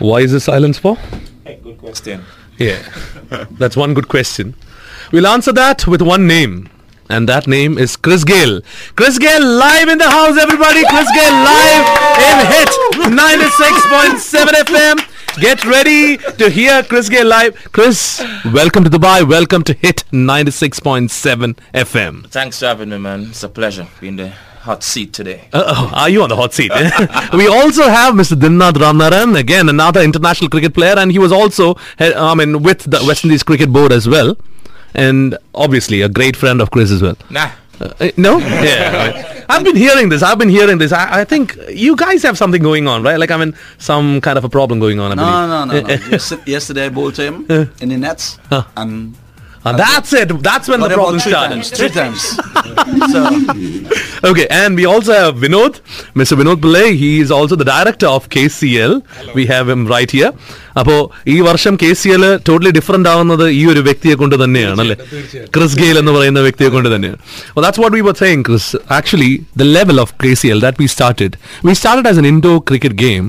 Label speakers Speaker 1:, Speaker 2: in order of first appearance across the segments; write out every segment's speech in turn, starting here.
Speaker 1: Why is the silence for?
Speaker 2: Hey, good question.
Speaker 1: Yeah, that's one good question. We'll answer that with one name. And that name is Chris Gayle. Chris Gayle live in the house, everybody. Chris Gayle live in Hit 96.7 FM. Get ready to hear Chris Gayle live. Chris, welcome to Dubai. Welcome to Hit 96.7 FM.
Speaker 2: Thanks for having me, man. It's a pleasure being the hot seat today.
Speaker 1: Uh-oh, are you on the hot seat? we also have Mr. Dinanath Ramnarine, again another international cricket player, and he was also, he- I mean, with the West Indies Cricket Board as well, and obviously a great friend of Chris as well.
Speaker 2: Nah.
Speaker 1: Uh, uh, no? Yeah. I've been hearing this. I've been hearing this. I, I think you guys have something going on, right? Like, I mean, some kind of a problem going on, I
Speaker 3: No,
Speaker 1: believe.
Speaker 3: no, no, no. Yes- yesterday I bowled him in the nets, and
Speaker 1: And that's it. That's when the problem
Speaker 3: about
Speaker 1: started.
Speaker 3: times. Three times so
Speaker 1: Okay, and we also have Vinod, Mr. Vinod Pillai. He is also the director of KCL. We have him right here. അപ്പോൾ ഈ വർഷം K C L totally different ആവുന്നത് ഈ ഒരു വ്യക്തിയെ കൊണ്ട് തന്നെയാണ് അല്ലേ ക്രിസ് ഗെയിൽ എന്ന് പറയുന്ന വ്യക്തിയെ കൊണ്ട് തന്നെയാണ് well, that's what we were saying chris actually the level of kcl that we started we started as an indoor cricket game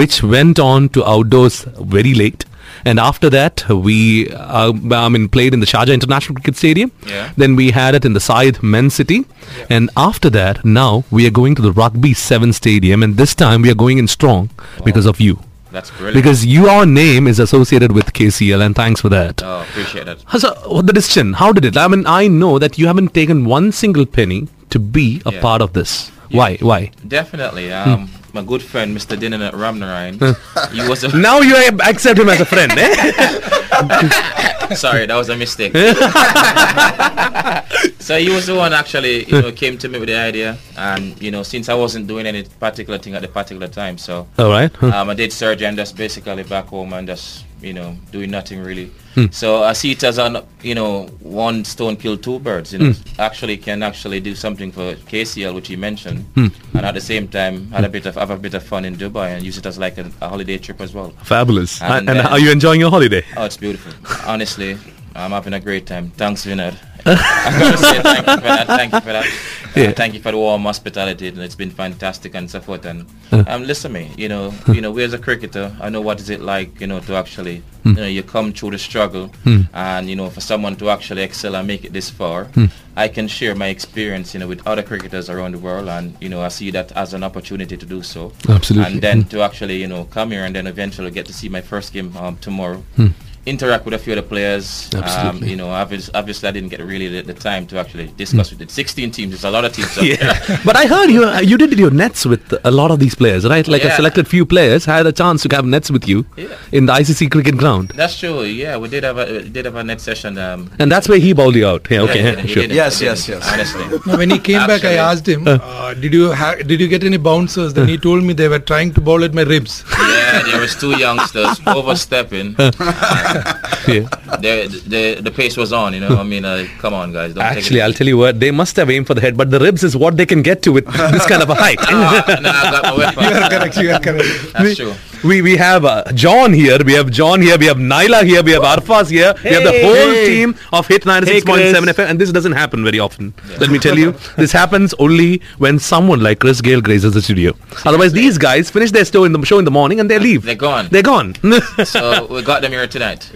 Speaker 1: which went on to outdoors very late and after that we uh, i mean played in the sharjah international cricket stadium
Speaker 2: Yeah.
Speaker 1: then we had it in the Said Men's City. And after that, now we are going to the Rugby 7 Stadium. And this time we are going in strong because of you.
Speaker 2: That's brilliant.
Speaker 1: Because your name is associated with KCL and thanks for that.
Speaker 2: oh, appreciate it.
Speaker 1: So, what the decision, how did it? I mean, I know that you haven't taken one single penny to be a
Speaker 2: Yeah.
Speaker 1: part of this. Why? Why?
Speaker 2: Definitely. Um, my good friend, Mr. Dinanath Ramnarine, he was a...
Speaker 1: Now you accept him as a friend, eh?
Speaker 2: Sorry, that was a mistake. so he was the one actually, you know, came to me with the idea, and you know, since I wasn't doing any particular thing at the particular time, so
Speaker 1: All right. Huh.
Speaker 2: um, I did surgery and just basically back home and just you know doing nothing really. Hmm. So I see it as an you know one stone kill two birds. You know, hmm. actually can actually do something for KCL, which you mentioned, hmm. and at the same time had a bit of have a bit of fun in Dubai and use it as like a, a holiday trip as well.
Speaker 1: Fabulous.
Speaker 2: and
Speaker 1: And, and
Speaker 2: then-
Speaker 1: are you enjoying your holiday?
Speaker 2: Oh, it's beautiful. Honestly, I'm having a great time. Thanks, Vinod. I gotta say thank you for that. Thank you for that. Uh, thank you for the warm hospitality, and it's been fantastic and so forth. And uh. um, listen, me, you know, hmm. you know, we as a cricketer, I know what is it like, you know, to actually, hmm. you know, you come through the struggle, hmm. and you know, for someone to actually excel and make it this far, I can share my experience, you know, with other cricketers around the world, and you know, I see that as an opportunity to do so.
Speaker 1: Absolutely.
Speaker 2: And then to actually, you know, come here and then eventually get to see my first game um, tomorrow. Interact with a few of the players. Um,
Speaker 1: Absolutely.
Speaker 2: you know, obviously, obviously, I didn't get really the, the time to actually discuss with it. 16 teams, it's a lot of teams. So
Speaker 1: yeah. but I heard you you did your nets with a lot of these players, right? Like a selected few players had a chance to have nets with you
Speaker 2: Yeah.
Speaker 1: in the ICC cricket ground,
Speaker 2: That's true. Yeah, we did have a we did have a net session. Um,
Speaker 1: and that's where he bowled you out. Yeah, okay,
Speaker 2: yeah,
Speaker 1: yeah,
Speaker 2: he
Speaker 1: sure.
Speaker 2: didn't,
Speaker 3: Yes, yes, yes.
Speaker 2: Honestly.
Speaker 4: No, when he came back, I asked him, uh, "Did you ha- did you get any bouncers?" Then he told me they were trying to bowl at my ribs.
Speaker 2: yeah, there was two youngsters overstepping.
Speaker 1: Yeah.
Speaker 2: the, the the pace was on. You know, I mean, uh, come on, guys. Don't
Speaker 1: Actually,
Speaker 2: take
Speaker 1: I'll tell you what, they must have aimed for the head, but the ribs is what they can get to with this kind of a height.
Speaker 2: no, no, I got my weapon.
Speaker 4: you are correct. You are correct.
Speaker 2: That's true.
Speaker 1: We we have uh, John here, we have John here, we have Naila here, we have Arfaz here, we have the whole
Speaker 3: Hey.
Speaker 1: team of Hit 96.7
Speaker 3: Chris.
Speaker 1: FM, and this doesn't happen very often. Let me tell you, this happens only when someone like Chris Gayle graces the studio. Otherwise, these guys finish their show in the show in the morning and they leave.
Speaker 2: They're gone.
Speaker 1: They're gone.
Speaker 2: So we got them here tonight.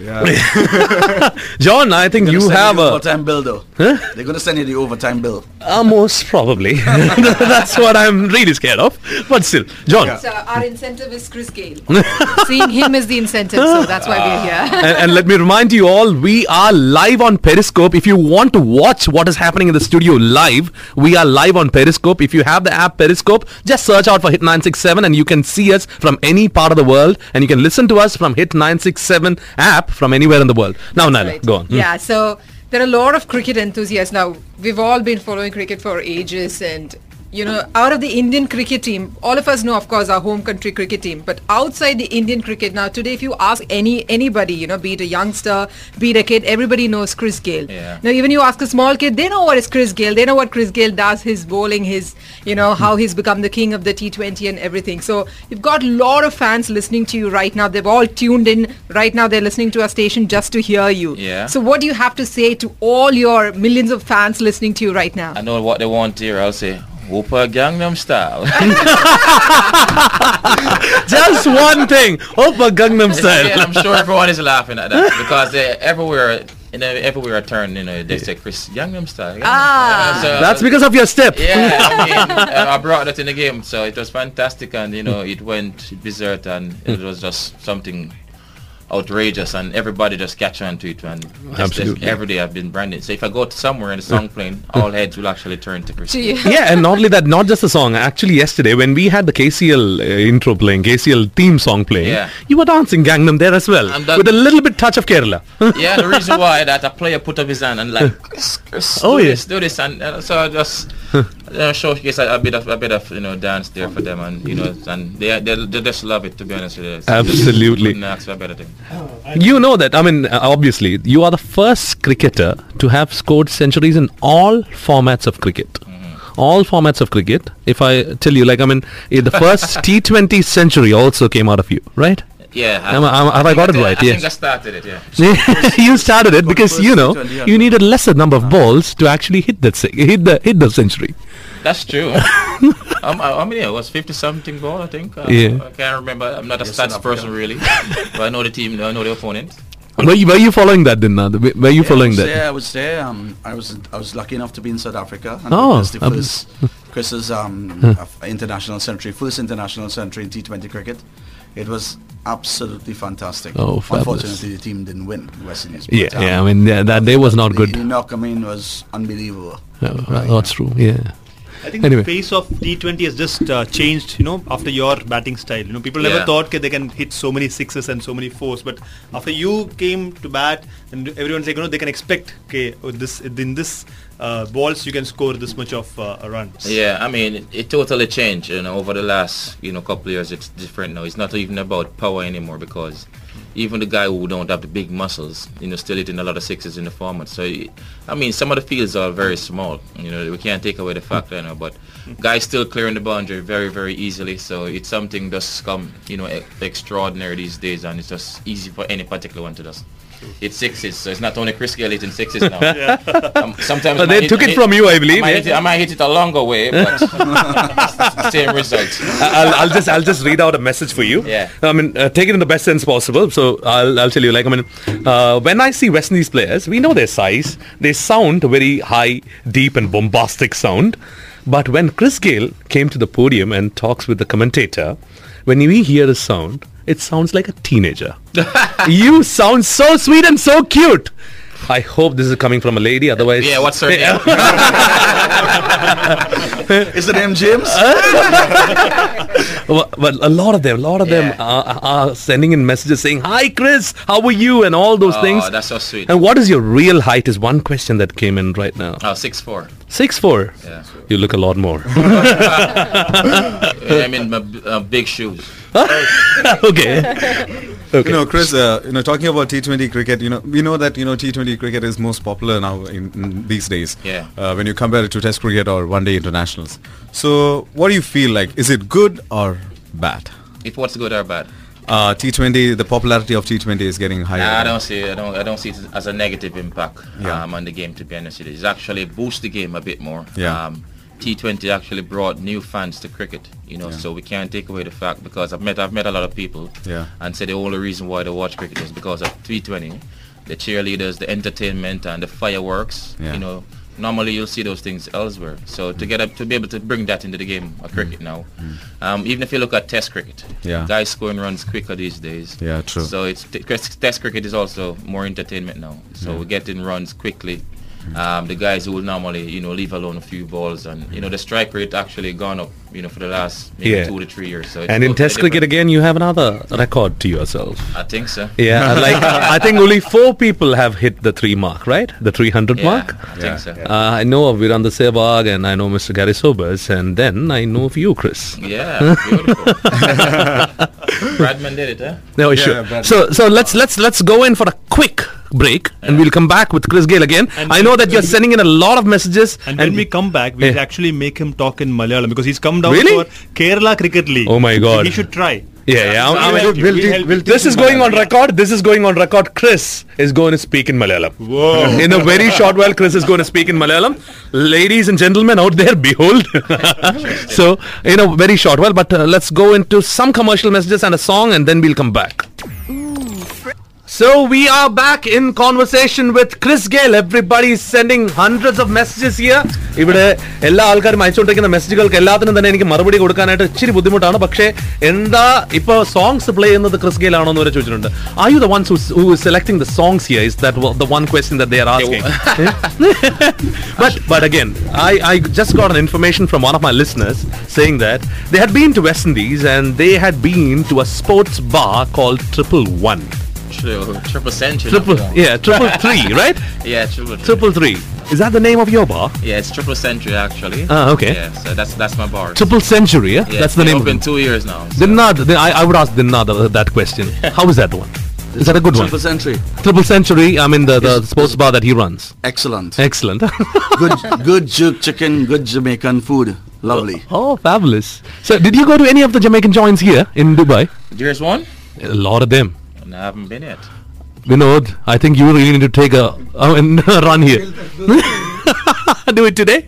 Speaker 1: John, I think you have
Speaker 3: the
Speaker 1: a
Speaker 3: overtime bill though. They're gonna send you the overtime bill.
Speaker 1: uh, most probably. That's what I'm really scared of. But still, John.
Speaker 5: So our incentive is Chris Gale. Seeing him is the incentive, so that's why we're here.
Speaker 1: and, and let me remind you all, we are live on Periscope. If you want to watch what is happening in the studio live, we are live on Periscope. If you have the app Periscope, just search out for Hit 967 and you can see us from any part of the world and you can listen to us from Hit 967 app from anywhere in the world. Now, Naila,
Speaker 5: Right.
Speaker 1: go on. Hmm.
Speaker 5: Yeah, so there are a lot of cricket enthusiasts now. We've all been following cricket for ages, and you know, out of the Indian cricket team, all of us know, of course, our home country cricket team. But outside the Indian cricket now, today, if you ask any anybody, you know, be it a youngster, be it a kid, everybody knows Chris Gayle.
Speaker 2: Yeah.
Speaker 5: Now, even you ask a small kid, they know what is Chris Gayle. They know what Chris Gayle does, his bowling, his, you know, how he's become the king of the T20 and everything. So you've got a lot of fans listening to you right now. They've all tuned in right now. They're listening to our station just to hear you.
Speaker 2: Yeah.
Speaker 5: So what do you have to say to all your millions of fans listening to you right now?
Speaker 2: I know what they want to hear. I'll say, Oppa Gangnam Style.
Speaker 1: Just one thing. Oppa Gangnam Style.
Speaker 2: yeah, I'm sure everyone is laughing at that because they, everywhere, you know, everywhere I turn, you know, they say Chris Gangnam Style. Gangnam
Speaker 5: Ah.
Speaker 2: Style. So-
Speaker 1: That's because of your step.
Speaker 2: Yeah, I mean, uh, I brought that in the game, so it was fantastic, and you know, it went berserk, and it was just something outrageous, and everybody just catch on to it, and just,
Speaker 1: Absolutely.
Speaker 2: every day I've been branded. So if I go to somewhere and the song playing, all heads will actually turn to Chris.
Speaker 1: Yeah, and not only that, not just the song. Actually, yesterday when we had the KCL uh, intro playing, KCL theme song playing,
Speaker 2: Yeah.
Speaker 1: you were dancing Gangnam there as well,
Speaker 2: And
Speaker 1: with a little bit touch of Kerala.
Speaker 2: yeah, the reason why that a player put up his hand and like, Chris, Chris,
Speaker 1: Oh,
Speaker 2: do
Speaker 1: yeah.
Speaker 2: this, do this, and uh, so I just uh, showcase a, a bit of a bit of you know dance there for them, and you know, and they they, they just love it. To be honest with you, So
Speaker 1: Absolutely.
Speaker 2: Couldn't ask for a better thing.
Speaker 1: You know that. I mean, uh, obviously, you are the first cricketer to have scored centuries in all formats of cricket.
Speaker 2: Mm-hmm.
Speaker 1: All formats of cricket. If I tell you, like, I mean, eh, the first T20 century also came out of you, right?
Speaker 2: Yeah,
Speaker 1: I- am- have I
Speaker 2: think
Speaker 1: got it right?
Speaker 2: I
Speaker 1: Yes.
Speaker 2: think I started it. Yeah.
Speaker 1: you started it because you know
Speaker 3: T20, yeah.
Speaker 1: you needed lesser number of balls to actually hit that hit the hit the century.
Speaker 2: That's true. um, I, I mean, it was 50 something ball, I think. Uh,
Speaker 1: Yeah.
Speaker 2: I can't remember. I'm not a
Speaker 3: Yes,
Speaker 2: stats
Speaker 3: Africa.
Speaker 2: person really, but I know the team. I know the opponent.
Speaker 1: Were you, were you following that then? Nand? Were were you following
Speaker 3: I was
Speaker 1: that?
Speaker 3: There, I was there. Um, I was I was lucky enough to be in South Africa. And
Speaker 1: Oh,
Speaker 3: witness the first Chris's um, of international century, first international century in T20 cricket. It was absolutely fantastic.
Speaker 1: Oh, fabulous.
Speaker 3: Unfortunately, the team didn't win. West Indies.
Speaker 1: Yeah,
Speaker 3: but, um,
Speaker 1: yeah. I mean, yeah, that day was not
Speaker 3: the,
Speaker 1: good.
Speaker 3: The knock, I mean, was unbelievable.
Speaker 1: Uh, That's true. Yeah.
Speaker 6: I think
Speaker 1: Anyway.
Speaker 6: the pace of T20 has just uh, changed, you know, after your batting style. You know, people never thought okay, they can hit so many sixes and so many fours, but after you came to bat, and everyone's like, you know, they can expect, okay, oh, this in this uh, balls you can score this much of uh, runs.
Speaker 2: Yeah, I mean, it, it totally changed. You know, over the last you know couple of years, it's different now. It's not even about power anymore because even the guy who don't have the big muscles, you know, still hitting a lot of sixes in the format. So, I mean, some of the fields are very small. You know, we can't take away the fact, you know, but guys still clearing the boundary very, very easily. So it's something that's come, you know, e- extraordinary these days, and it's just easy for any particular one to just. It's sixes, so it's not only Chris Gayle hitting sixes now. Um, sometimes I
Speaker 1: they
Speaker 2: might
Speaker 1: took
Speaker 2: hit-
Speaker 1: it from you, I believe.
Speaker 2: I might, hit it, I might hit it a longer way, but same result.
Speaker 1: I'll, I'll just I'll just read out a message for you.
Speaker 2: Yeah.
Speaker 1: I mean, uh, take it in the best sense possible. So I'll, I'll tell you. Like I mean, uh, when I see West Indies players, we know their size. They sound very high, deep, and bombastic sound. But when Chris Gayle came to the podium and talks with the commentator, when we hear his sound, it sounds like a teenager. you sound so sweet and so cute. I hope this is coming from a lady. Otherwise,
Speaker 2: Yeah, what's her name?
Speaker 3: Is the name James?
Speaker 1: Well, but a lot of them, a lot of them are, are sending in messages saying, "Hi, Chris, how are you?" and all those
Speaker 2: Oh,
Speaker 1: things.
Speaker 2: that's so sweet.
Speaker 1: And what is your real height? Is one question that came in right now.
Speaker 2: Oh, six four.
Speaker 1: Six four.
Speaker 2: Yeah.
Speaker 1: You look a lot more.
Speaker 2: I mean, my uh, big shoes.
Speaker 1: okay. Okay.
Speaker 7: You know, Chris, uh, you know, talking about T20 cricket, you know, we know that, you know, T20 cricket is most popular now in, in these days.
Speaker 2: Yeah.
Speaker 7: Uh, when you compare it to Test cricket or one-day internationals. So, what do you feel like? Is it good or bad?
Speaker 2: If what's good or bad?
Speaker 7: Uh, T20, the popularity of T20 is getting higher.
Speaker 2: Nah, I don't see. I don't. I don't see it as a negative impact
Speaker 7: Yeah.
Speaker 2: um, on the game. To be honest it's actually boost the game a bit more.
Speaker 7: Yeah.
Speaker 2: Um, T20 actually brought new fans to cricket. You know,
Speaker 7: Yeah.
Speaker 2: so we can't take away the fact because I've met I've met a lot of people.
Speaker 7: Yeah.
Speaker 2: And say the only reason why they watch cricket is because of T20, the cheerleaders, the entertainment, and the fireworks.
Speaker 7: Yeah.
Speaker 2: You know, normally you'll see those things elsewhere. So to get up to be able to bring that into the game of cricket now, um, even if you look at Test cricket,
Speaker 7: Mm. Yeah.
Speaker 2: guys scoring runs quicker these days.
Speaker 7: Yeah, true.
Speaker 2: So it's test cricket is also more entertainment now. So we're getting runs quickly. Um, the guys who will normally, you know, leave alone a few balls, and you know, the strike rate actually gone up, you know, for the last maybe
Speaker 1: Yeah.
Speaker 2: two to three years. So
Speaker 1: And in Test cricket again, you have another record to yourself.
Speaker 2: I think so.
Speaker 1: Yeah, like I think only four people have hit the three mark, right? The 300
Speaker 2: Yeah,
Speaker 1: mark.
Speaker 2: I think
Speaker 7: Yeah,
Speaker 2: so.
Speaker 1: Uh, I know of Virender Sehwag and I know Mr. Gary Sobers, and then I know of you, Chris.
Speaker 2: Yeah, beautiful. Bradman did it, huh?
Speaker 1: No,
Speaker 7: Yeah,
Speaker 1: sure.
Speaker 7: Brad.
Speaker 1: So, so let's let's let's go in for a quick break, and we'll come back with Chris Gayle again.
Speaker 6: And
Speaker 1: I know that you're sending in a lot of messages,
Speaker 6: And when we come back, we'll
Speaker 1: Yeah.
Speaker 6: actually make him talk in Malayalam because he's come down
Speaker 1: Really?
Speaker 6: for Kerala Cricket League.
Speaker 1: Oh my
Speaker 6: So
Speaker 1: God.
Speaker 6: he should try.
Speaker 1: Yeah, yeah. I'm-
Speaker 6: So
Speaker 1: I'm-
Speaker 6: we'll
Speaker 7: we'll
Speaker 6: we'll
Speaker 7: teach-
Speaker 6: help you.
Speaker 7: we'll
Speaker 1: this is going on record. This is going on record. Chris is going to speak in Malayalam.
Speaker 6: Whoa.
Speaker 1: In a very short while, Chris is going to speak in Malayalam. Ladies and gentlemen out there, behold. so, in a very short while, but uh, let's go into some commercial messages and a song, and then we'll come back. So we are back in conversation with Chris Gale. Everybody is sending hundreds of messages here. ഇവിടെ എല്ലാ ആൾക്കാരും അയച്ചുകൊണ്ടിരിക്കുന്ന മെസ്സേജുകൾക്ക് എല്ലാത്തിനും തന്നെ എനിക്ക് മറുപടി കൊടുക്കാനായിട്ട് ഇച്ചിരി ബുദ്ധിമുട്ടാണ് പക്ഷേ എന്താ ഇപ്പൊ സോങ്സ് പ്ലേ ചെയ്യുന്നത് ക്രിസ് ഗെയിൽ ആണോ എന്ന് വരെ ചോദിച്ചിട്ടുണ്ട് are you the ones who selecting the songs here is that the one question that they are asking but but again, I, I just got an information from one of my listeners saying that they had been to West Indies and they had been to a sports bar called Triple One.
Speaker 2: Triple, triple century.
Speaker 1: Triple,
Speaker 2: not
Speaker 1: yeah, Triple Three, right?
Speaker 2: Yeah, triple.
Speaker 1: Triple Three. Is that the name of your bar?
Speaker 2: Yeah, it's triple century actually.
Speaker 1: Ah, okay.
Speaker 2: Yeah, so that's that's my bar.
Speaker 1: Triple Century, yeah?
Speaker 2: Yeah,
Speaker 1: That's the name
Speaker 2: been
Speaker 1: of
Speaker 2: open two years now. so-
Speaker 1: Dinnad, the- I, I would ask Dinnad that question. How is that one? Is that a good
Speaker 3: Triple
Speaker 1: one?
Speaker 3: century.
Speaker 1: Triple Century, I mean the, the
Speaker 3: Yes.
Speaker 1: sports bar that he runs.
Speaker 3: Excellent.
Speaker 1: Excellent.
Speaker 3: good good jerk chicken, good Jamaican food. Lovely.
Speaker 1: oh, fabulous. So did you go to any of the Jamaican joints here in Dubai?
Speaker 2: There's one.
Speaker 1: A lot of them.
Speaker 2: And I haven't been yet.
Speaker 1: Vinod, I think you really need to take a uh, run here. Do it today.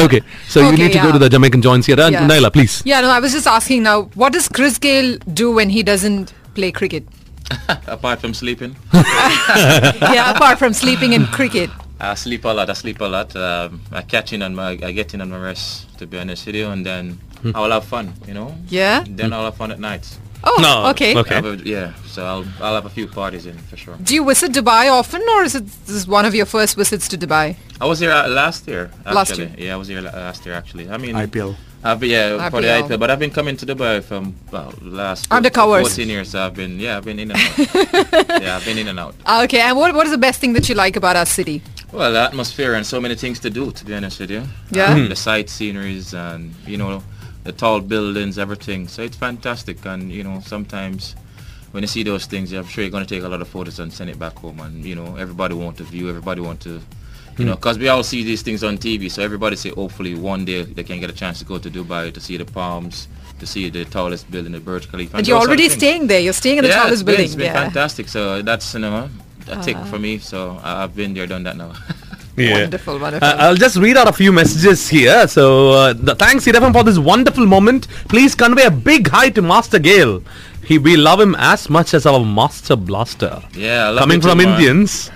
Speaker 1: Okay, so you need to go to the Jamaican joints here. Uh,
Speaker 5: Yeah.
Speaker 1: Naila, please.
Speaker 5: Yeah, no, I was just asking now, what does Chris Gayle do when he doesn't play cricket?
Speaker 2: Apart from sleeping,
Speaker 5: yeah, apart from sleeping and cricket.
Speaker 2: I sleep a lot. I sleep a lot. Um, I catch in on my, I get in on my rest to be honest with you, and then I'll have fun. You know.
Speaker 5: Yeah?
Speaker 2: Then I'll have fun at night.
Speaker 5: Oh,
Speaker 1: No,
Speaker 5: okay.
Speaker 1: okay.
Speaker 2: A- yeah. So I'll I'll have a few parties in for sure.
Speaker 5: Do you visit Dubai often, or is it this is one of your first visits to Dubai?
Speaker 2: I was here uh, last year. Actually.
Speaker 5: Last year.
Speaker 2: Yeah, I was here la- last year actually. I mean,
Speaker 3: IPL.
Speaker 2: I've been, yeah, for the
Speaker 5: IPL.
Speaker 2: IPL, but I've been coming to Dubai from well, last
Speaker 5: Undercovers.
Speaker 2: 14 years. I've been, yeah, I've been in and out. yeah, I've been in and out.
Speaker 5: Ah, Okay, and what, what is the best thing that you like about our city?
Speaker 2: Well, the atmosphere and so many things to do, to be honest with you.
Speaker 5: Yeah?
Speaker 2: Um, the sight sceneries and, you know, the tall buildings, everything. So it's fantastic. And, you know, sometimes when you see those things, I'm sure you're going to take a lot of photos and send it back home. And, you know, everybody want to view, everybody want to, you know, hmm. because we all see these things on TV. So everybody say hopefully one day they can get a chance to go to Dubai to see the palms, to see the tallest building, the Burj Khalifa.
Speaker 5: And you're
Speaker 2: those sort of
Speaker 5: already staying there. You're staying in the
Speaker 2: yeah,
Speaker 5: tallest
Speaker 2: it's been,
Speaker 5: building.
Speaker 2: It's been
Speaker 5: yeah.
Speaker 2: Fantastic. So that's, you know, a tick for ah. me. So I've been there, done that now.
Speaker 1: Yeah.
Speaker 5: Wonderful, wonderful.
Speaker 1: Uh, I'll just read out a few messages here. So, uh, the, thanks, Irafan, for this wonderful moment. Please convey a big hi to Master Gayle. He, we love him as much as our Master Blaster.
Speaker 2: Yeah, I love
Speaker 1: Coming
Speaker 2: you
Speaker 1: from
Speaker 2: man.
Speaker 1: Indians.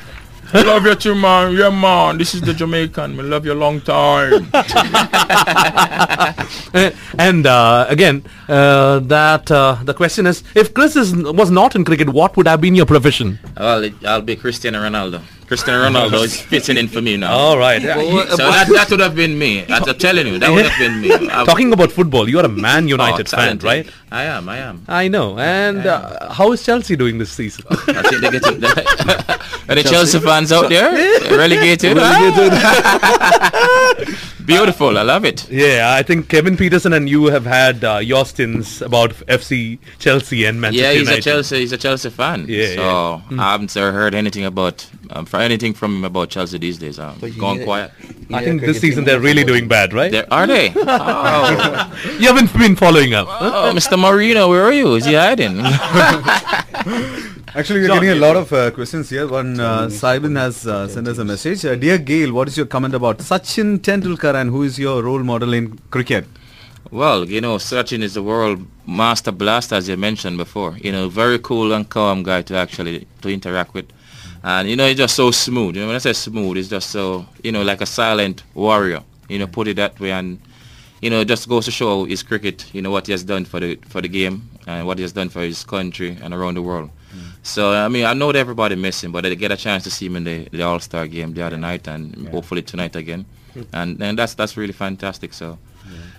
Speaker 8: I love you too, man. Yeah, man. This is the Jamaican. We love you a long time.
Speaker 1: And uh, again, uh, that uh, the question is, if Chris is, was not in cricket, what would have been your profession?
Speaker 2: Well, I'll be Cristiano Ronaldo. Cristiano Ronaldo is fitting in for me now.
Speaker 1: All right.
Speaker 2: So that, that would have been me. I'm telling you, that would have been me. I've-
Speaker 1: Talking about football, you are a Man United
Speaker 2: oh,
Speaker 1: fan, right?
Speaker 2: I am, I am.
Speaker 1: I know. And uh, how is Chelsea doing this season?
Speaker 2: I think they get it. Are the Chelsea fans out there? Relegated? Beautiful, I love it.
Speaker 1: yeah, I think Kevin Pietersen and you have had uh, your stints about FC Chelsea and Manchester
Speaker 2: Yeah, he's
Speaker 1: United.
Speaker 2: a Chelsea. He's a Chelsea fan.
Speaker 1: Yeah,
Speaker 2: so
Speaker 1: yeah. Hmm.
Speaker 2: I haven't uh, heard anything about um, for anything from him about Chelsea these days. I'm gone quiet.
Speaker 1: I think this season they're really doing bad, right?
Speaker 2: There, are they? Oh.
Speaker 1: You haven't been following up.
Speaker 2: oh, Mr. Mourinho, where are you? Is he hiding?
Speaker 7: Actually, we're getting a lot of uh, questions here. One, uh, Saibin has uh, sent us a message. Uh, Dear Gayle, what is your comment about Sachin Tendulkar and who is your role model in cricket?
Speaker 2: Well, you know, Sachin is the world master blaster, as you mentioned before. You know, very cool and calm guy to actually to interact with. And, you know, he's just so smooth. You know, when I say smooth, he's just so, you know, like a silent warrior. You know, put it that way. And, you know, just goes to show his cricket, you know, what he has done for the for the game and what he has done for his country and around the world. Mm. So, I mean, I know that everybody miss him, but I get a chance to see him in the, the All-Star game the other night and hopefully tonight again. Mm. And, and that's that's really fantastic. So,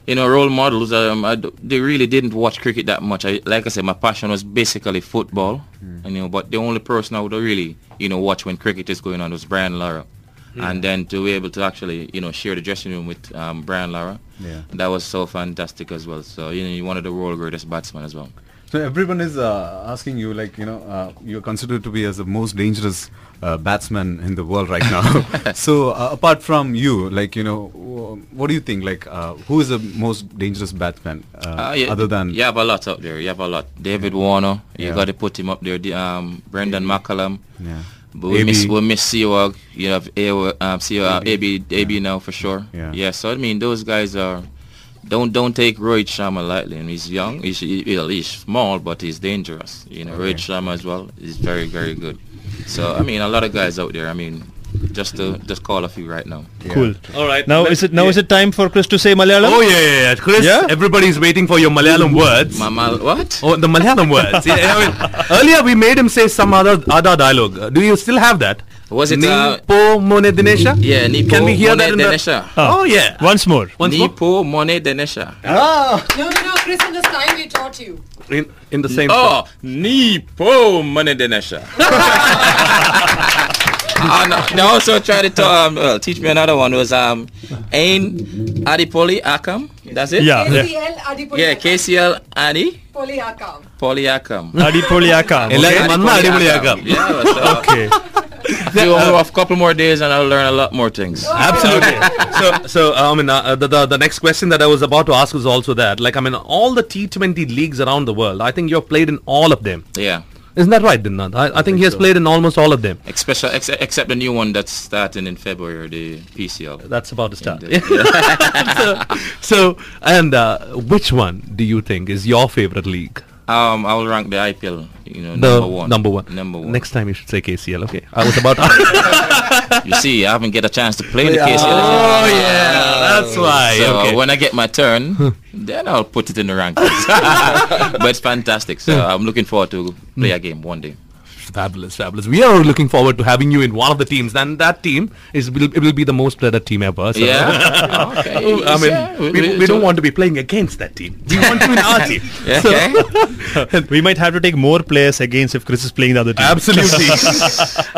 Speaker 2: you know, role models. Um, I they really didn't watch cricket that much. I, like I said, my passion was basically football. Mm. You know, but the only person I would really, you know, watch when cricket is going on was Brian Lara. And then to be able to actually you know share the dressing room with um, Brian Lara.
Speaker 7: Yeah.
Speaker 2: That was so fantastic as well. So you know, you're one of the world greatest batsmen as well.
Speaker 7: So everyone is uh, asking you, like you know, uh, you're considered to be as the most dangerous uh, batsman in the world right now. so uh, apart from you, like you know, what do you think? Like, uh, who is the most dangerous batsman uh,
Speaker 2: yeah,
Speaker 7: other than?
Speaker 2: you have a lot up there. You have a lot. David Warner, you
Speaker 7: Yeah.
Speaker 2: got to put him up there. The, Um, Brendon McCullum.
Speaker 7: Yeah.
Speaker 2: But we miss we miss Sehwag. You have A um, AB AB now for sure.
Speaker 7: Yeah.
Speaker 2: Yeah. So I mean, those guys are. Don't don't take Rohit Sharma lightly. And he's young. He's he's small, but he's dangerous. You know, Rohit Sharma as well is very very good. So I mean, a lot of guys out there. I mean, just to just call a few right now.
Speaker 6: Cool.
Speaker 1: All right.
Speaker 6: Now is it now
Speaker 1: yeah.
Speaker 6: is it time for Chris to say Malayalam?
Speaker 1: Oh yeah, yeah, yeah. Chris,
Speaker 6: Yeah?
Speaker 1: everybody's waiting for your Malayalam words.
Speaker 2: Mama, what?
Speaker 1: Oh, the Malayalam words. Yeah, I mean, earlier we made him say some other other dialogue. Uh, do you still have that?
Speaker 2: Was it,
Speaker 1: Ni
Speaker 2: uh,
Speaker 1: po mone dinesha?
Speaker 2: Yeah, Nipo
Speaker 1: Can we hear that
Speaker 2: Mone
Speaker 1: in the-
Speaker 2: Denesha.
Speaker 1: Oh yeah.
Speaker 6: Once more.
Speaker 1: Once more.
Speaker 2: Nipo Mone Denesha.
Speaker 5: No, no, no, Chris, in this time we taught you.
Speaker 1: In, in the same.
Speaker 2: Oh, Nipo Mone Denesha. Ah, no they also try to um, well, teach me another one was um, Ain Adipoli Akam. That's it?
Speaker 6: Yeah.
Speaker 5: KCL yeah.
Speaker 2: Yeah, KCL Adi.
Speaker 1: Polyakam.
Speaker 6: Polyakam.
Speaker 1: Adipolyakam. Adipolyakam.
Speaker 2: Yeah, so.
Speaker 6: Okay.
Speaker 2: that, uh, a couple more days and I'll learn a lot more things.
Speaker 1: Absolutely. so, so uh, I mean, uh, the, the, the next question that I was about to ask was also that, like, I mean, all the T Twenty leagues around the world. I think you've played in all of them.
Speaker 2: Yeah.
Speaker 1: Isn't that right, Dinanath? I, I think he has played in almost all of them.
Speaker 2: Especially, ex- except the new one that's starting in February, the PCL.
Speaker 1: That's about to start.
Speaker 2: Yeah.
Speaker 1: so, so, and uh, which one do you think is your favorite league?
Speaker 2: Um, I will rank the IPL, you know,
Speaker 1: The
Speaker 2: number one.
Speaker 1: Number one.
Speaker 2: Number one.
Speaker 1: Next time you should say KCL. Okay. I was about to.
Speaker 2: You see, I haven't get a chance to play the
Speaker 7: Yeah.
Speaker 2: KCL.
Speaker 1: oh yeah, that's why.
Speaker 2: So
Speaker 1: okay.
Speaker 2: when I get my turn, then I'll put it in the rankings. but it's fantastic. So I'm looking forward to play a game one day.
Speaker 1: Fabulous, fabulous. We are looking forward to having you in one of the teams, and that team is will, it will be the most dreaded team ever. So.
Speaker 2: Yeah. okay.
Speaker 1: I mean,
Speaker 2: Yeah,
Speaker 1: we,
Speaker 2: we-
Speaker 1: we,
Speaker 2: so-
Speaker 1: don't want to be playing against that team. We want you in our team.
Speaker 2: Yeah,
Speaker 1: So-
Speaker 2: okay.
Speaker 6: we might have to take more players against if Chris is playing the other team.
Speaker 1: Absolutely.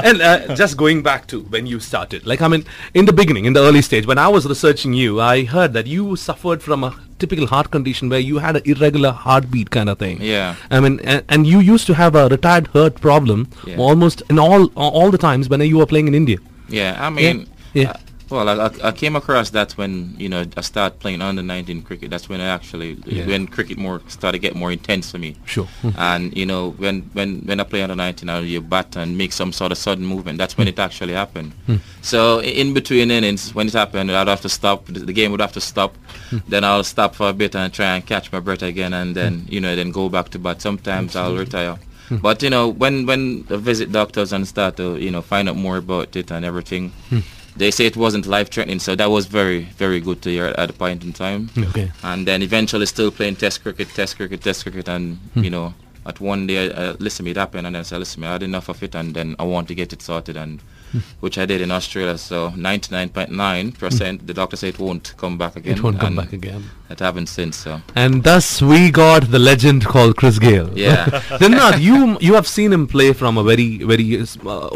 Speaker 1: and uh, just going back to when you started, like I mean, in the beginning, in the early stage, when I was researching you, I heard that you suffered from a typical heart condition where you had an irregular heartbeat kind of thing.
Speaker 2: Yeah.
Speaker 1: I mean, and, and you used to have a retired heart problem
Speaker 2: Yeah.
Speaker 1: almost in all all the times when you were playing in India.
Speaker 2: Yeah, I mean,
Speaker 1: Yeah.
Speaker 2: uh, well, I, I, came across that when you know I started playing under 19 cricket. That's when I actually
Speaker 1: Yeah.
Speaker 2: when cricket more started to get more intense for me.
Speaker 1: Sure. Hmm.
Speaker 2: And you know when when when I play under 19, I you bat and make some sort of sudden movement. That's when hmm. it actually happened. Hmm. So in between innings, when it happened, I'd have to stop. The game would have to stop. Then I'll stop for a bit and try and catch my breath again, and then you know then go back to bat. Sometimes I'll retire. But you know when when I visit doctors and start to you know find out more about it and everything, they say it wasn't life threatening. So that was very very good to hear at a point in time
Speaker 1: Okay.
Speaker 2: and then eventually still playing test cricket, test cricket, test cricket, and hmm. you know, at one day, uh, listen, it happened, and then I said, listen, I had enough of it, and then I want to get it sorted, and hmm. which I did in Australia. So 99.9 percent, hmm. the doctor said it won't come back again.
Speaker 1: It won't come back again.
Speaker 2: It haven't since. So
Speaker 1: And thus we got the legend called Chris Gayle.
Speaker 2: Yeah.
Speaker 1: Dinanath, you you have seen him play from a very very uh,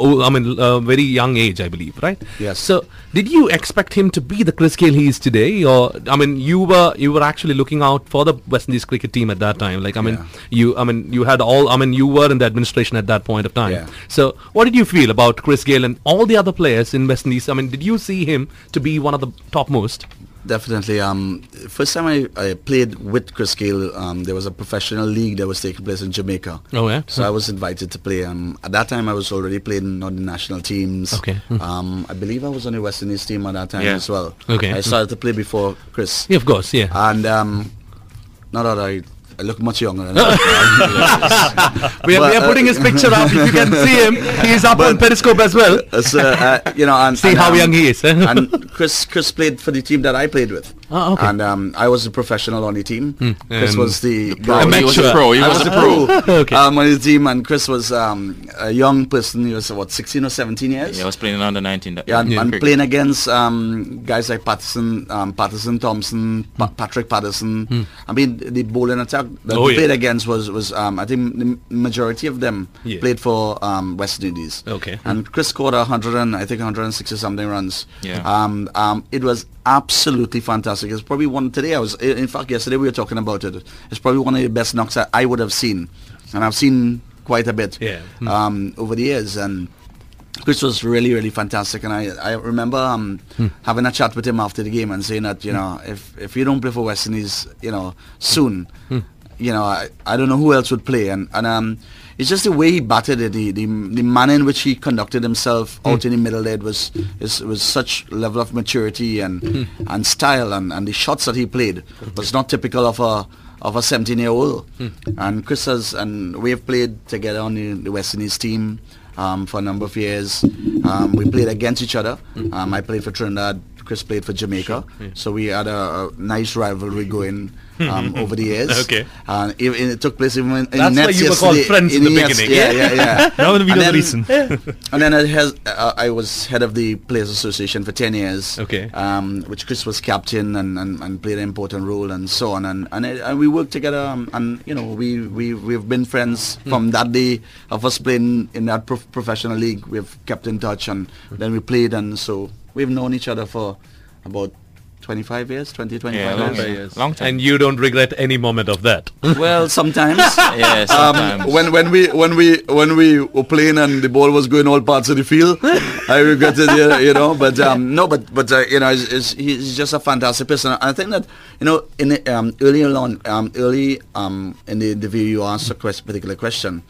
Speaker 1: oh, I mean uh, very young age, I believe, right?
Speaker 3: Yes.
Speaker 1: So did you expect him to be the Chris Gayle he is today, or I mean you were you were actually looking out for the West Indies cricket team at that time? Like I mean
Speaker 3: Yeah.
Speaker 1: you I mean you had all I mean you were in the administration at that point of time.
Speaker 3: Yeah.
Speaker 1: So what did you feel about Chris Gayle and all the other players in West Indies? I mean, did you see him to be one of the topmost?
Speaker 3: Definitely. Um, first time I, I played with Chris Gayle, um, there was a professional league that was taking place in Jamaica.
Speaker 1: Oh yeah.
Speaker 3: So I was invited to play. Um, at that time, I was already playing on the national teams.
Speaker 1: Okay. Hmm.
Speaker 3: Um, I believe I was on the West Indies team at that time
Speaker 2: Yeah.
Speaker 3: as well.
Speaker 1: Okay.
Speaker 3: I started to play before Chris.
Speaker 1: Yeah, of course, yeah.
Speaker 3: And um, not that I, I look much younger than that.
Speaker 1: We are, we
Speaker 3: But,
Speaker 1: are
Speaker 3: uh,
Speaker 1: putting his picture up. If you can see him, he's up on Periscope as well.
Speaker 3: Uh, so, uh, you know, and
Speaker 1: See
Speaker 3: and,
Speaker 1: how
Speaker 3: um,
Speaker 1: young he is.
Speaker 3: and Chris Chris played for the team that I played with.
Speaker 1: Ah, okay.
Speaker 3: And um, I was the professional on the team. Chris
Speaker 1: and
Speaker 3: was the,
Speaker 8: pro. He was a pro. He was
Speaker 3: was
Speaker 8: a
Speaker 3: a pro.
Speaker 1: Okay.
Speaker 3: um, on the team, and Chris was um, a young person. He was what 16 or 17 years.
Speaker 2: Yeah, I was playing in under 19. That
Speaker 3: Yeah, and,
Speaker 1: Yeah,
Speaker 3: and playing against um, guys like Patterson, um, Patterson Thompson, pa- Patrick Patterson. I mean, the bowling attack that
Speaker 1: Oh,
Speaker 3: we
Speaker 1: yeah.
Speaker 3: played against was was um, I think the majority of them
Speaker 1: Yeah.
Speaker 3: played for um, West Indies.
Speaker 1: Okay.
Speaker 3: And Chris scored a hundred and I think 160 something runs.
Speaker 2: Yeah.
Speaker 3: Um, um, it was absolutely fantastic. It's probably one today. I was in fact yesterday we were talking about it. It's probably one of the best knocks I, I would have seen, and I've seen quite a bit
Speaker 1: Yeah. Hmm.
Speaker 3: um, over the years and. Chris was really, really fantastic, and I, I remember um,
Speaker 1: Hmm.
Speaker 3: having a chat with him after the game and saying that you know if, if you don't play for West Indies, you know soon,
Speaker 1: Hmm.
Speaker 3: You know I, I don't know who else would play, and and um, it's just the way he batted it, the, the the manner in which he conducted himself
Speaker 1: Hmm.
Speaker 3: out in the middle there was is was such level of maturity and
Speaker 1: Hmm.
Speaker 3: and style, and, and the shots that he played was not typical of a of a 17 year old.
Speaker 1: Hmm.
Speaker 3: And Chris has and we have played together on the, the West Indies team um, for a number of years. Um, we played against each other.
Speaker 1: Hmm.
Speaker 3: Um, I played for Trinidad. Chris played for Jamaica. So we had a, a nice rivalry going um, over the years.
Speaker 1: Okay.
Speaker 3: And it, it took place even in
Speaker 1: That's why you were called friends in the
Speaker 3: nets,
Speaker 1: beginning.
Speaker 3: Yeah, yeah, yeah.
Speaker 6: Now we know
Speaker 3: And
Speaker 6: the
Speaker 3: then-
Speaker 6: reason.
Speaker 3: and then I, has, uh, I was head of the Players Association for 10 years.
Speaker 1: Okay.
Speaker 3: Um, which Chris was captain and, and, and played an important role and so on. And, and, it, and we worked together um, and, you know, we, we, we've been friends
Speaker 1: Hmm.
Speaker 3: from that day of us playing in that prof- professional league. We've kept in touch and then we played and so we've known each other for about 25 years, 20, 25
Speaker 2: Yeah, long
Speaker 3: years.
Speaker 2: time. Long time.
Speaker 1: And you don't regret any moment of that.
Speaker 3: Well, sometimes.
Speaker 2: yeah, sometimes.
Speaker 3: Um, when when we when we when we were playing and the ball was going all parts of the field, I regretted it, you know. But um, no, but but uh, you know, he's, he's, he's just a fantastic person. I think that you know, in the, um, early on, um, early um, in the interview, you asked a quest, particular question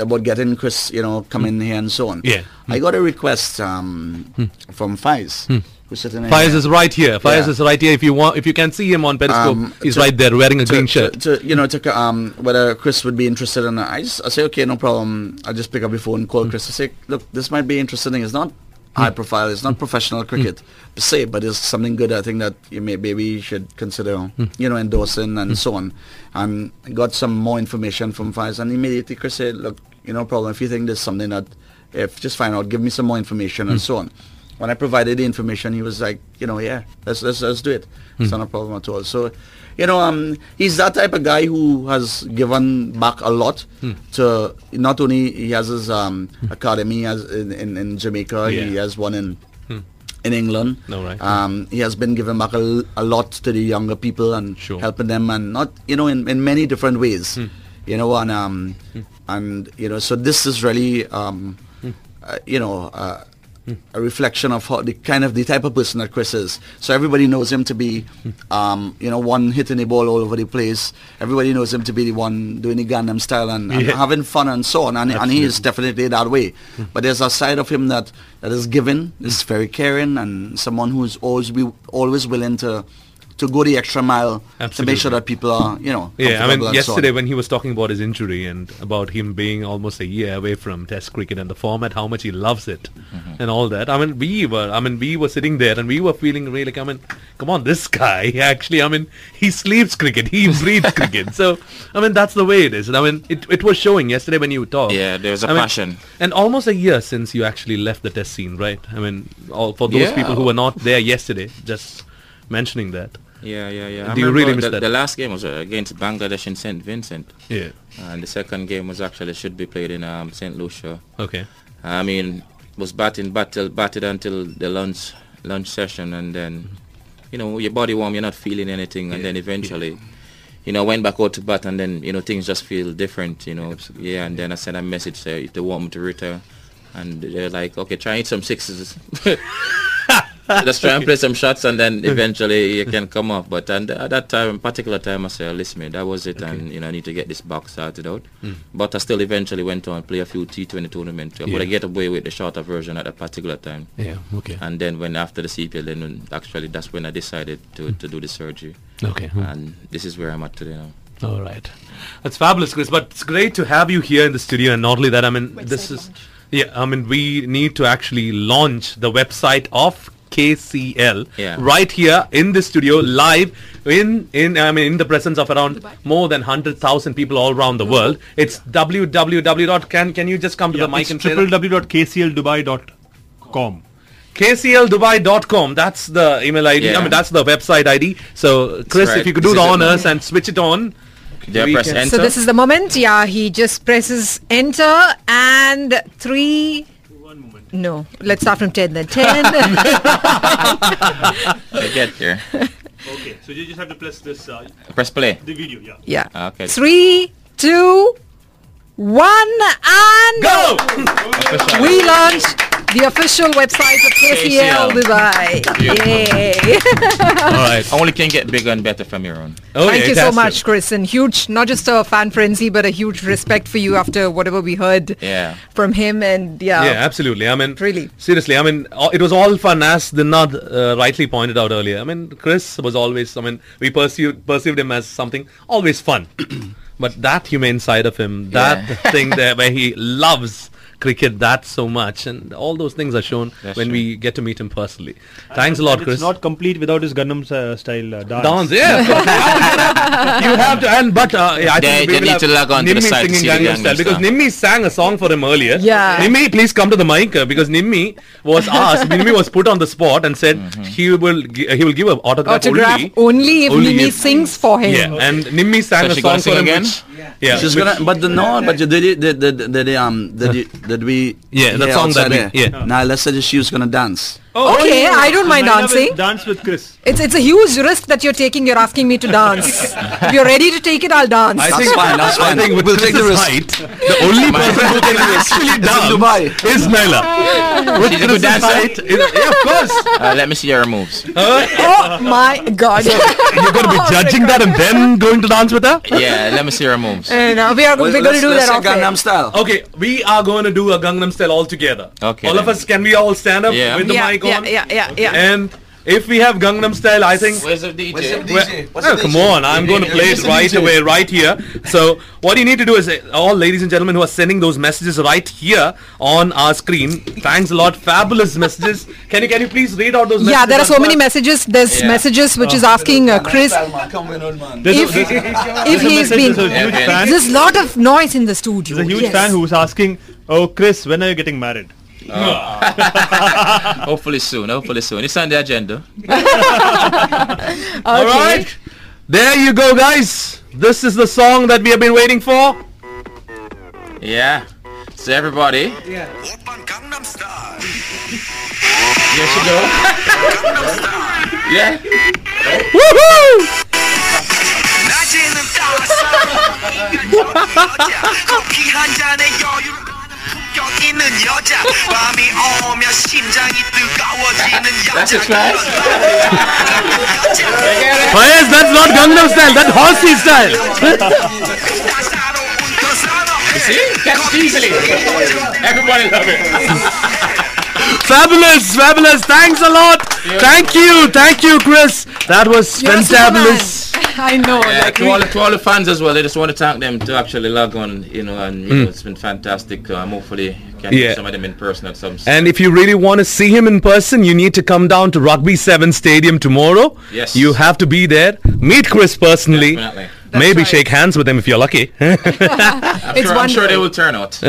Speaker 3: about getting Chris, you know, come in here and so on.
Speaker 1: Yeah.
Speaker 3: I got a request um, from Fies, who's sitting in
Speaker 1: Fires is right here. Fires
Speaker 3: Yeah.
Speaker 1: is right here. If you want, if you can see him on Periscope,
Speaker 3: Um,
Speaker 1: he's
Speaker 3: to-
Speaker 1: right there wearing a
Speaker 3: to,
Speaker 1: green shirt.
Speaker 3: To, you know, to um, whether Chris would be interested in. I just I say okay, no problem. I just pick up the phone, call hmm. Chris, I say, look, this might be interesting. It's not high hmm. profile. It's not hmm. professional cricket per se, but it's something good. I think that you may maybe should consider, you know, endorsing and so on. And got some more information from Fires, and immediately Chris said, look, you know, problem. If you think there's something that, if just find out, give me some more information and so on. When I provided the information, he was like, you know, yeah, let's let's let's do it. It's not a problem at all. So, you know, um, he's that type of guy who has given back a lot to not only he has his um, academy as in, in, in Jamaica, he has one in in England.
Speaker 1: No, right.
Speaker 3: Um, he has been giving back a, a, lot to the younger people and
Speaker 1: Sure.
Speaker 3: helping them, and not you know in, in many different ways.
Speaker 1: Hmm.
Speaker 3: You know, and um, and you know, so this is really um,
Speaker 1: Hmm.
Speaker 3: uh, you know. Uh, a reflection of how the kind of the type of person that Chris is. So everybody knows him to be, um, you know, one hitting the ball all over the place. Everybody knows him to be the one doing the Gangnam style and, and
Speaker 1: Yeah.
Speaker 3: having fun and so on. And, and he is definitely that way. But there's a side of him that, that is giving, is very caring, and someone who is always be always willing to to go the extra mile to make sure that people are, you know,
Speaker 1: Yeah, I mean,
Speaker 3: and so
Speaker 1: yesterday when he was talking about his injury and about him being almost a year away from Test cricket and the format, how much he loves it, mm-hmm. and all that. I mean, we were, I mean, we were sitting there and we were feeling really, I mean, come on, this guy actually, I mean, he sleeps cricket, he breathes cricket. So, I mean, that's the way it is. And I mean, it it was showing yesterday when you talked.
Speaker 2: Yeah, there's a
Speaker 1: I mean,
Speaker 2: passion.
Speaker 1: and almost a year since you actually left the Test scene, right? I mean, all for those
Speaker 2: Yeah.
Speaker 1: people who were not there yesterday, just mentioning that.
Speaker 2: Yeah, yeah, yeah.
Speaker 1: Do you really miss
Speaker 2: the,
Speaker 1: that?
Speaker 2: the last game was uh, against Bangladesh in St. Vincent.
Speaker 1: Yeah.
Speaker 2: And the second game was actually should be played in um, St. Lucia.
Speaker 1: Okay.
Speaker 2: I mean, was batting, battled, batted until the lunch lunch session, and then, you know, your body warm, you're not feeling anything, and then eventually, you know, went back out to bat, and then you know things just feel different, you know. Yeah, and then I sent a message uh, if they want me to return. and they're like, okay, try and hit some sixes. Just try and play some shots, and then eventually you can come off. But and at that time, particular time, I said, oh, listen, man, that was it, and you know, I need to get this box started out. Hmm. But I still eventually went on and play a few T20 tournaments. But
Speaker 1: Yeah.
Speaker 2: I get away with the shorter version at a particular time.
Speaker 1: Yeah. Okay.
Speaker 2: And then when after the CPL, then actually that's when I decided to, hmm. to do the surgery.
Speaker 1: Okay. Hmm.
Speaker 2: And this is where I'm at today now.
Speaker 1: All right. That's fabulous, Chris. But it's great to have you here in the studio. And not only that, I mean, this is. Yeah, I mean, we need to actually launch the website of KCL
Speaker 2: Yeah.
Speaker 1: right here in the studio live in in I mean in the presence of around more than 100,000 people all around the world. It's www. dot- Can can you just come to
Speaker 6: Yeah,
Speaker 1: the mic
Speaker 6: it's
Speaker 1: and say that?
Speaker 6: www.kcldubai.com.
Speaker 1: KCLDubai.com. That's the email ID. I mean, that's the website ID. So, Chris,
Speaker 2: right.
Speaker 1: if you could do
Speaker 2: This
Speaker 1: the
Speaker 2: is it.
Speaker 1: honors and switch it on.
Speaker 2: Yeah, press enter.
Speaker 5: So this is the moment. Yeah, he just presses enter and three. No, let's start from ten then. Ten.
Speaker 2: I get here.
Speaker 6: Okay, so you just have to press this uh,
Speaker 2: Press play.
Speaker 6: the video. Yeah.
Speaker 5: yeah.
Speaker 2: Okay.
Speaker 5: Three, two, one, and
Speaker 1: Go!
Speaker 5: we launched the official website of KCL
Speaker 2: KCL.
Speaker 5: Dubai.
Speaker 2: Beautiful.
Speaker 5: Yay!
Speaker 1: All right.
Speaker 2: Only can get bigger and better from your own.
Speaker 1: Okay,
Speaker 5: Thank you so
Speaker 1: fantastic.
Speaker 5: much, Chris, and huge, not just a fan frenzy, but a huge respect for you after whatever we heard
Speaker 2: Yeah.
Speaker 5: from him. And yeah,
Speaker 1: Yeah, absolutely. I mean,
Speaker 5: Really.
Speaker 1: seriously. I mean, uh, it was all fun, as Dinad uh, rightly pointed out earlier. I mean, Chris was always. I mean, we perceived perceived him as something always fun, but that humane side of him, that
Speaker 2: Yeah.
Speaker 1: thing there where he loves cricket that so much, and all those things are shown
Speaker 2: That's
Speaker 1: when
Speaker 2: true.
Speaker 1: we get to meet him personally. Thanks a lot, Chris.
Speaker 6: It's not complete without his Gangnam uh, style uh, dance.
Speaker 1: Dance, yeah. you have to, and but uh, yeah, I
Speaker 2: They-
Speaker 1: think we
Speaker 2: they
Speaker 1: will
Speaker 2: need
Speaker 1: have
Speaker 2: to log on to the
Speaker 1: Nimmi
Speaker 2: site to
Speaker 1: singing Gangnam
Speaker 2: Gangnam
Speaker 1: Style because
Speaker 2: Style.
Speaker 1: Nimmi sang a song for him earlier.
Speaker 5: Yeah.
Speaker 1: Nimmi, please come to the mic uh, because Nimmi was asked. Nimmi was put on the spot and said
Speaker 2: Mm-hmm.
Speaker 1: he will gi- he will give an autograph,
Speaker 5: autograph
Speaker 1: only.
Speaker 5: only, if
Speaker 1: only
Speaker 5: Mimi
Speaker 1: if-
Speaker 5: sings for him.
Speaker 1: Yeah, and Nimmi sang
Speaker 2: So
Speaker 1: a song for him.
Speaker 2: again?
Speaker 1: Which, yeah,
Speaker 3: She's
Speaker 1: which-
Speaker 3: gonna, but the no, but you did it, did, did, did, um, did, you, did we?
Speaker 1: Yeah, that song that we-
Speaker 3: there?
Speaker 1: yeah.
Speaker 3: Now let's say that she was gonna dance.
Speaker 5: Okay, I don't mind
Speaker 6: Naila
Speaker 5: dancing.
Speaker 6: Dance with Chris.
Speaker 5: It's it's a huge risk that you're taking. You're asking me to dance. if you're ready to take it, I'll dance.
Speaker 1: I
Speaker 3: That's
Speaker 1: think,
Speaker 3: fine, that's
Speaker 1: I think
Speaker 3: We'll take the
Speaker 1: Chris's
Speaker 3: risk.
Speaker 1: height, the only person who can actually dance
Speaker 3: Dubai.
Speaker 1: is Naila. With
Speaker 2: She's a good
Speaker 1: Chris's
Speaker 2: dancer?
Speaker 1: height, is- yeah, of course.
Speaker 2: Uh, let me see your moves.
Speaker 5: oh my God!
Speaker 1: You're going to be judging that and then going to dance with her?
Speaker 2: Yeah, let me see your moves.
Speaker 5: And, uh, we are
Speaker 3: Well,
Speaker 5: we're going to do
Speaker 3: let's
Speaker 5: that
Speaker 3: say
Speaker 5: off.
Speaker 3: Gangnam Style.
Speaker 1: Okay, we are going to do a Gangnam Style all together.
Speaker 2: Okay,
Speaker 1: All of us, can we all stand up
Speaker 2: Yeah.
Speaker 1: with the
Speaker 5: yeah,
Speaker 1: mic
Speaker 5: yeah,
Speaker 1: on?
Speaker 5: yeah, yeah, yeah.
Speaker 1: And if we have Gangnam Style, I think.
Speaker 2: Where's the DJ?
Speaker 1: Well, oh, come on, I'm going to play it right away, right here. So, what you need to do is, uh, all ladies and gentlemen who are sending those messages right here on our screen, thanks a lot, fabulous messages. Can you can you please read out those messages?
Speaker 5: Yeah, there are so many messages. There's
Speaker 2: Yeah.
Speaker 5: messages which is asking uh, Chris if
Speaker 6: a, there's,
Speaker 5: if
Speaker 6: there's a
Speaker 5: he's
Speaker 6: message,
Speaker 5: been.
Speaker 6: there's a huge fan.
Speaker 5: There's a lot of noise in the studio.
Speaker 6: There's a huge
Speaker 5: Yes.
Speaker 6: fan who's asking, "Oh, Chris, when are you getting married?"
Speaker 2: Hopefully soon. Hopefully soon. It's on the agenda.
Speaker 1: All right, there you go, guys. This is the song that we have been waiting for.
Speaker 2: Yeah. So everybody. Yeah. Here she go. yeah.
Speaker 1: Woohoo!
Speaker 9: 낮에는 따스한 여자 커피 한 잔에 여유를 품격 있는 여자 밤이 오면 심장이 뜨거워지는
Speaker 2: That's
Speaker 9: 여자
Speaker 2: a track.
Speaker 1: Faiz, that's not Gangnam Style, that's Horsey Style.
Speaker 9: 따사로운 그 사람
Speaker 2: See? Catch it easily. Everybody love it.
Speaker 1: Fabulous, fabulous. Thanks a lot. Thank you, thank you, Chris. That was
Speaker 5: You're a
Speaker 1: fantabulous.
Speaker 5: Superman. I know.
Speaker 2: Yeah,
Speaker 5: like
Speaker 2: to
Speaker 5: we-
Speaker 2: all, to all the fans as well, I just want to thank them to actually log on, you know, and you know, it's been fantastic. Um, hopefully, can
Speaker 1: Yeah.
Speaker 2: meet some of them in person at some.
Speaker 1: And if you really want to see him in person, you need to come down to Rugby 7 Stadium tomorrow.
Speaker 2: Yes.
Speaker 1: You have to be there. Meet Chris personally.
Speaker 2: Definitely.
Speaker 1: Maybe
Speaker 5: right.
Speaker 1: shake hands with him if you're lucky.
Speaker 2: I'm,
Speaker 5: It's
Speaker 2: sure, I'm sure
Speaker 5: wonderful.
Speaker 2: they will turn out.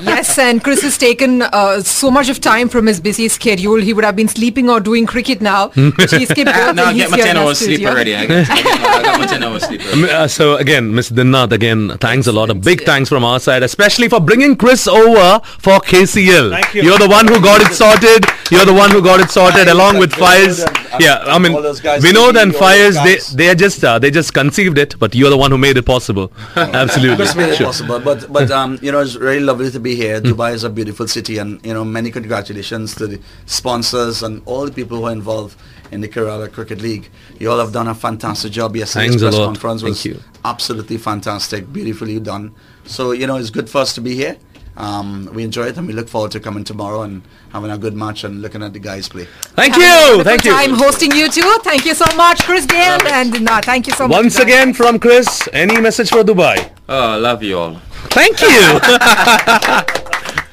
Speaker 5: Yes, and Chris has taken uh, so much of time from his busy schedule. He would have been sleeping or doing cricket now. But he skipped both
Speaker 2: now I get
Speaker 5: he's
Speaker 2: my 10 hours sleep already. I, get, I, my, got my 10 hours sleep already.
Speaker 1: Uh, so again, Ms. Dinanath, again, thanks a lot. A big thanks from our side, especially for bringing Chris over for KCL.
Speaker 6: Thank you.
Speaker 1: You're the one who got it sorted. You're the one who got it sorted along with Fires. Yeah, I mean,
Speaker 3: all those guys,
Speaker 1: Vinod and
Speaker 3: all
Speaker 1: Fires, they they are just uh, they just conceived it, but you're the one who made it possible. Absolutely.
Speaker 3: It's made it
Speaker 1: Sure.
Speaker 3: possible, but but um, you know, it's really lovely to be here. Dubai is a beautiful city, and you know, many congratulations to the sponsors and all the people who are involved in the Kerala Cricket League. You all have done a fantastic job. Yesterday's
Speaker 1: Thanks a
Speaker 3: press
Speaker 1: lot.
Speaker 3: conference was
Speaker 1: Thank you.
Speaker 3: absolutely fantastic, beautifully done. So you know, it's good for us to be here. Um, we enjoy it, and we look forward to coming tomorrow and having a good match and looking at the guys play.
Speaker 1: Thank
Speaker 5: Having
Speaker 1: you.
Speaker 5: wonderful
Speaker 1: Thank you.
Speaker 5: time hosting you too. Thank you so much, Chris Dale, and no, thank you so much.
Speaker 1: Once
Speaker 5: guys.
Speaker 1: again from Chris, any message for Dubai?
Speaker 2: Oh, I love you all.
Speaker 1: Thank you.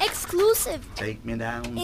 Speaker 10: Exclusive.
Speaker 3: Take me down.